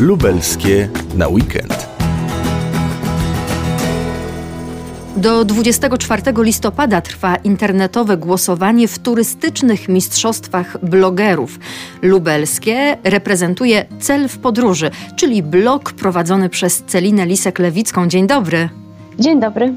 Lubelskie na weekend. Do 24 listopada trwa internetowe głosowanie w turystycznych mistrzostwach blogerów. Lubelskie reprezentuje Cel w podróży, czyli blog prowadzony przez Celinę Lisek-Lewicką. Dzień dobry. Dzień dobry.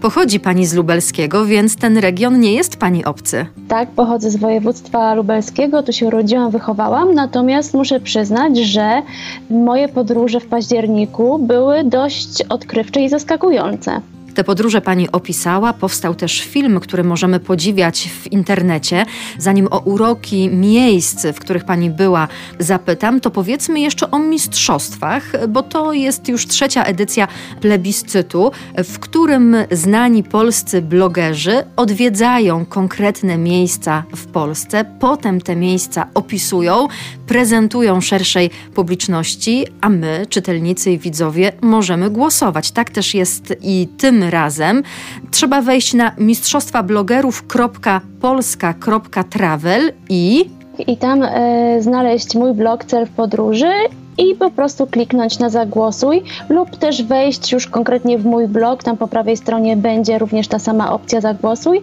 Pochodzi pani z lubelskiego, więc ten region nie jest pani obcy. Tak, pochodzę z województwa lubelskiego, tu się urodziłam, wychowałam, natomiast muszę przyznać, że moje podróże w październiku były dość odkrywcze i zaskakujące. Te podróże pani opisała, powstał też film, który możemy podziwiać w internecie. Zanim o uroki miejsc, w których pani była, zapytam, to powiedzmy jeszcze o mistrzostwach, bo to jest już trzecia edycja plebiscytu, w którym znani polscy blogerzy odwiedzają konkretne miejsca w Polsce, potem te miejsca opisują, prezentują szerszej publiczności, a my, czytelnicy i widzowie, możemy głosować. Tak też jest i tym razem. Trzeba wejść na mistrzostwablogerów.polska.travel i i tam e, znaleźć mój blog Cel w Podróży i po prostu kliknąć na zagłosuj lub też wejść już konkretnie w mój blog, tam po prawej stronie będzie również ta sama opcja zagłosuj.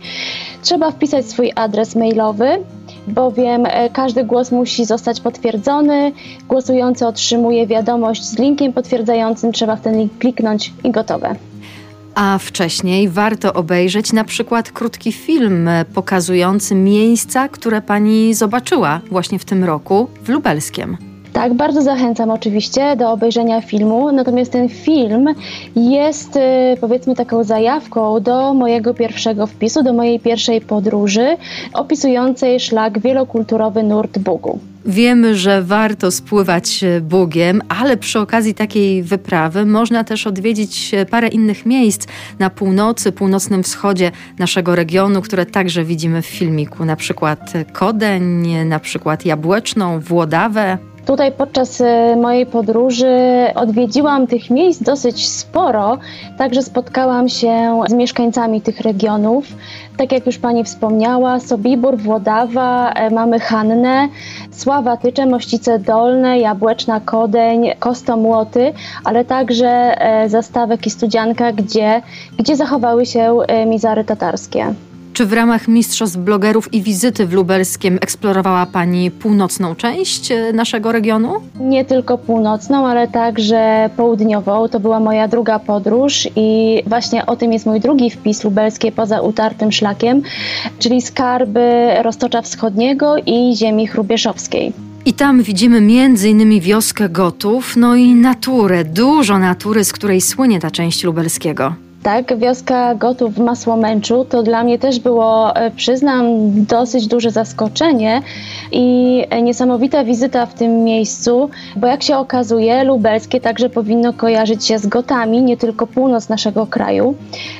Trzeba wpisać swój adres mailowy, bowiem e, każdy głos musi zostać potwierdzony. Głosujący otrzymuje wiadomość z linkiem potwierdzającym, trzeba w ten link kliknąć i gotowe. A wcześniej warto obejrzeć na przykład krótki film pokazujący miejsca, które pani zobaczyła właśnie w tym roku w Lubelskiem. Tak, bardzo zachęcam oczywiście do obejrzenia filmu, natomiast ten film jest y, powiedzmy taką zajawką do mojego pierwszego wpisu, do mojej pierwszej podróży opisującej szlak wielokulturowy Nurt Bugu. Wiemy, że warto spływać Bugiem, ale przy okazji takiej wyprawy można też odwiedzić parę innych miejsc na północy, północnym wschodzie naszego regionu, które także widzimy w filmiku, na przykład Kodeń, na przykład Jabłeczną, Włodawę. Tutaj podczas y, mojej podróży odwiedziłam tych miejsc dosyć sporo, także spotkałam się z mieszkańcami tych regionów. Tak jak już Pani wspomniała, Sobibór, Włodawa, e, mamy Hannę, Sława Tycze, Mościce Dolne, Jabłeczna Kodeń, Kostomłoty, ale także e, Zastawek i Studzianka, gdzie, gdzie zachowały się e, mizary tatarskie. Czy w ramach Mistrzostw Blogerów i wizyty w Lubelskiem eksplorowała Pani północną część e, naszego regionu? Nie tylko północną, ale także południową. To była moja druga podróż i właśnie o tym jest mój drugi wpis lubelskie poza utartym szlakiem, czyli skarby Roztocza Wschodniego i ziemi chrubieszowskiej. I tam widzimy innymi wioskę Gotów, no i naturę, dużo natury, z której słynie ta część lubelskiego. Tak, wioska Gotów w Masłomęczu to dla mnie też było, e, przyznam, dosyć duże zaskoczenie i niesamowita wizyta w tym miejscu, bo jak się okazuje, lubelskie także powinno kojarzyć się z Gotami, nie tylko północ naszego kraju.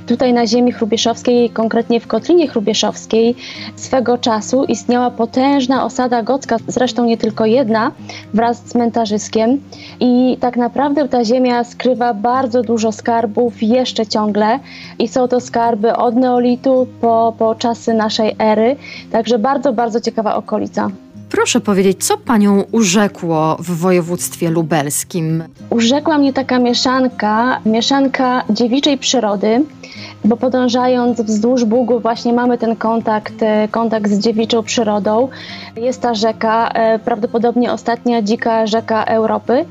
Tutaj na ziemi chrubieszowskiej, konkretnie w Kotlinie Chrubieszowskiej, swego czasu istniała potężna osada gocka, zresztą nie tylko jedna, wraz z cmentarzyskiem i tak naprawdę ta ziemia skrywa bardzo dużo skarbów jeszcze ciągle i są to skarby od neolitu po, po czasy naszej ery, także bardzo, bardzo ciekawa okolica. Proszę powiedzieć, co panią urzekło w województwie lubelskim? Urzekła mnie taka mieszanka, mieszanka dziewiczej przyrody, bo podążając wzdłuż Bugu właśnie mamy ten kontakt, e, kontakt z dziewiczą przyrodą. Jest ta rzeka, e, prawdopodobnie ostatnia dzika rzeka Europy,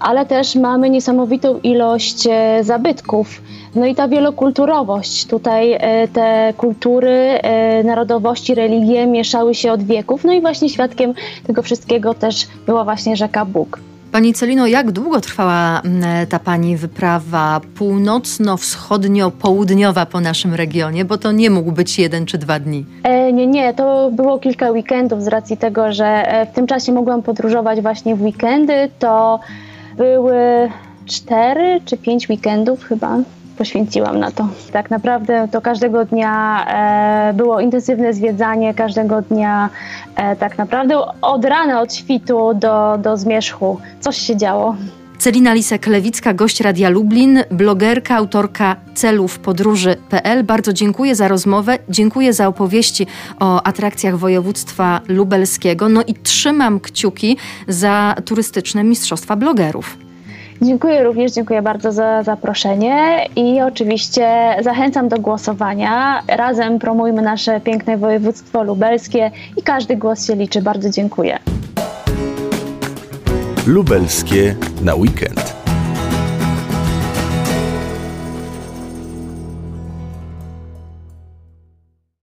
ale też mamy niesamowitą ilość e, zabytków. No i ta wielokulturowość. Tutaj te kultury, narodowości, religie mieszały się od wieków. No i właśnie świadkiem tego wszystkiego też była właśnie rzeka Bóg. Pani Celino, jak długo trwała mm, ta Pani wyprawa północno-wschodnio-południowa po naszym regionie? Bo to nie mógł być jeden czy dwa dni. E, nie, nie, to było kilka weekendów z racji tego, że e, w tym czasie mogłam podróżować właśnie w weekendy. To były cztery czy pięć weekendów chyba poświęciłam na to. Tak naprawdę to każdego dnia e, było intensywne zwiedzanie, każdego dnia e, tak naprawdę od rana, od świtu do, do zmierzchu coś się działo. Celina Lisek-Lewicka, gość Radia Lublin, blogerka, autorka celów podróży.pl. Bardzo dziękuję za rozmowę, dziękuję za opowieści o atrakcjach województwa lubelskiego. No i trzymam kciuki za turystyczne mistrzostwa blogerów. Dziękuję również, dziękuję bardzo za zaproszenie i oczywiście zachęcam do głosowania. Razem promujmy nasze piękne województwo lubelskie i każdy głos się liczy. Bardzo dziękuję. Lubelskie na weekend.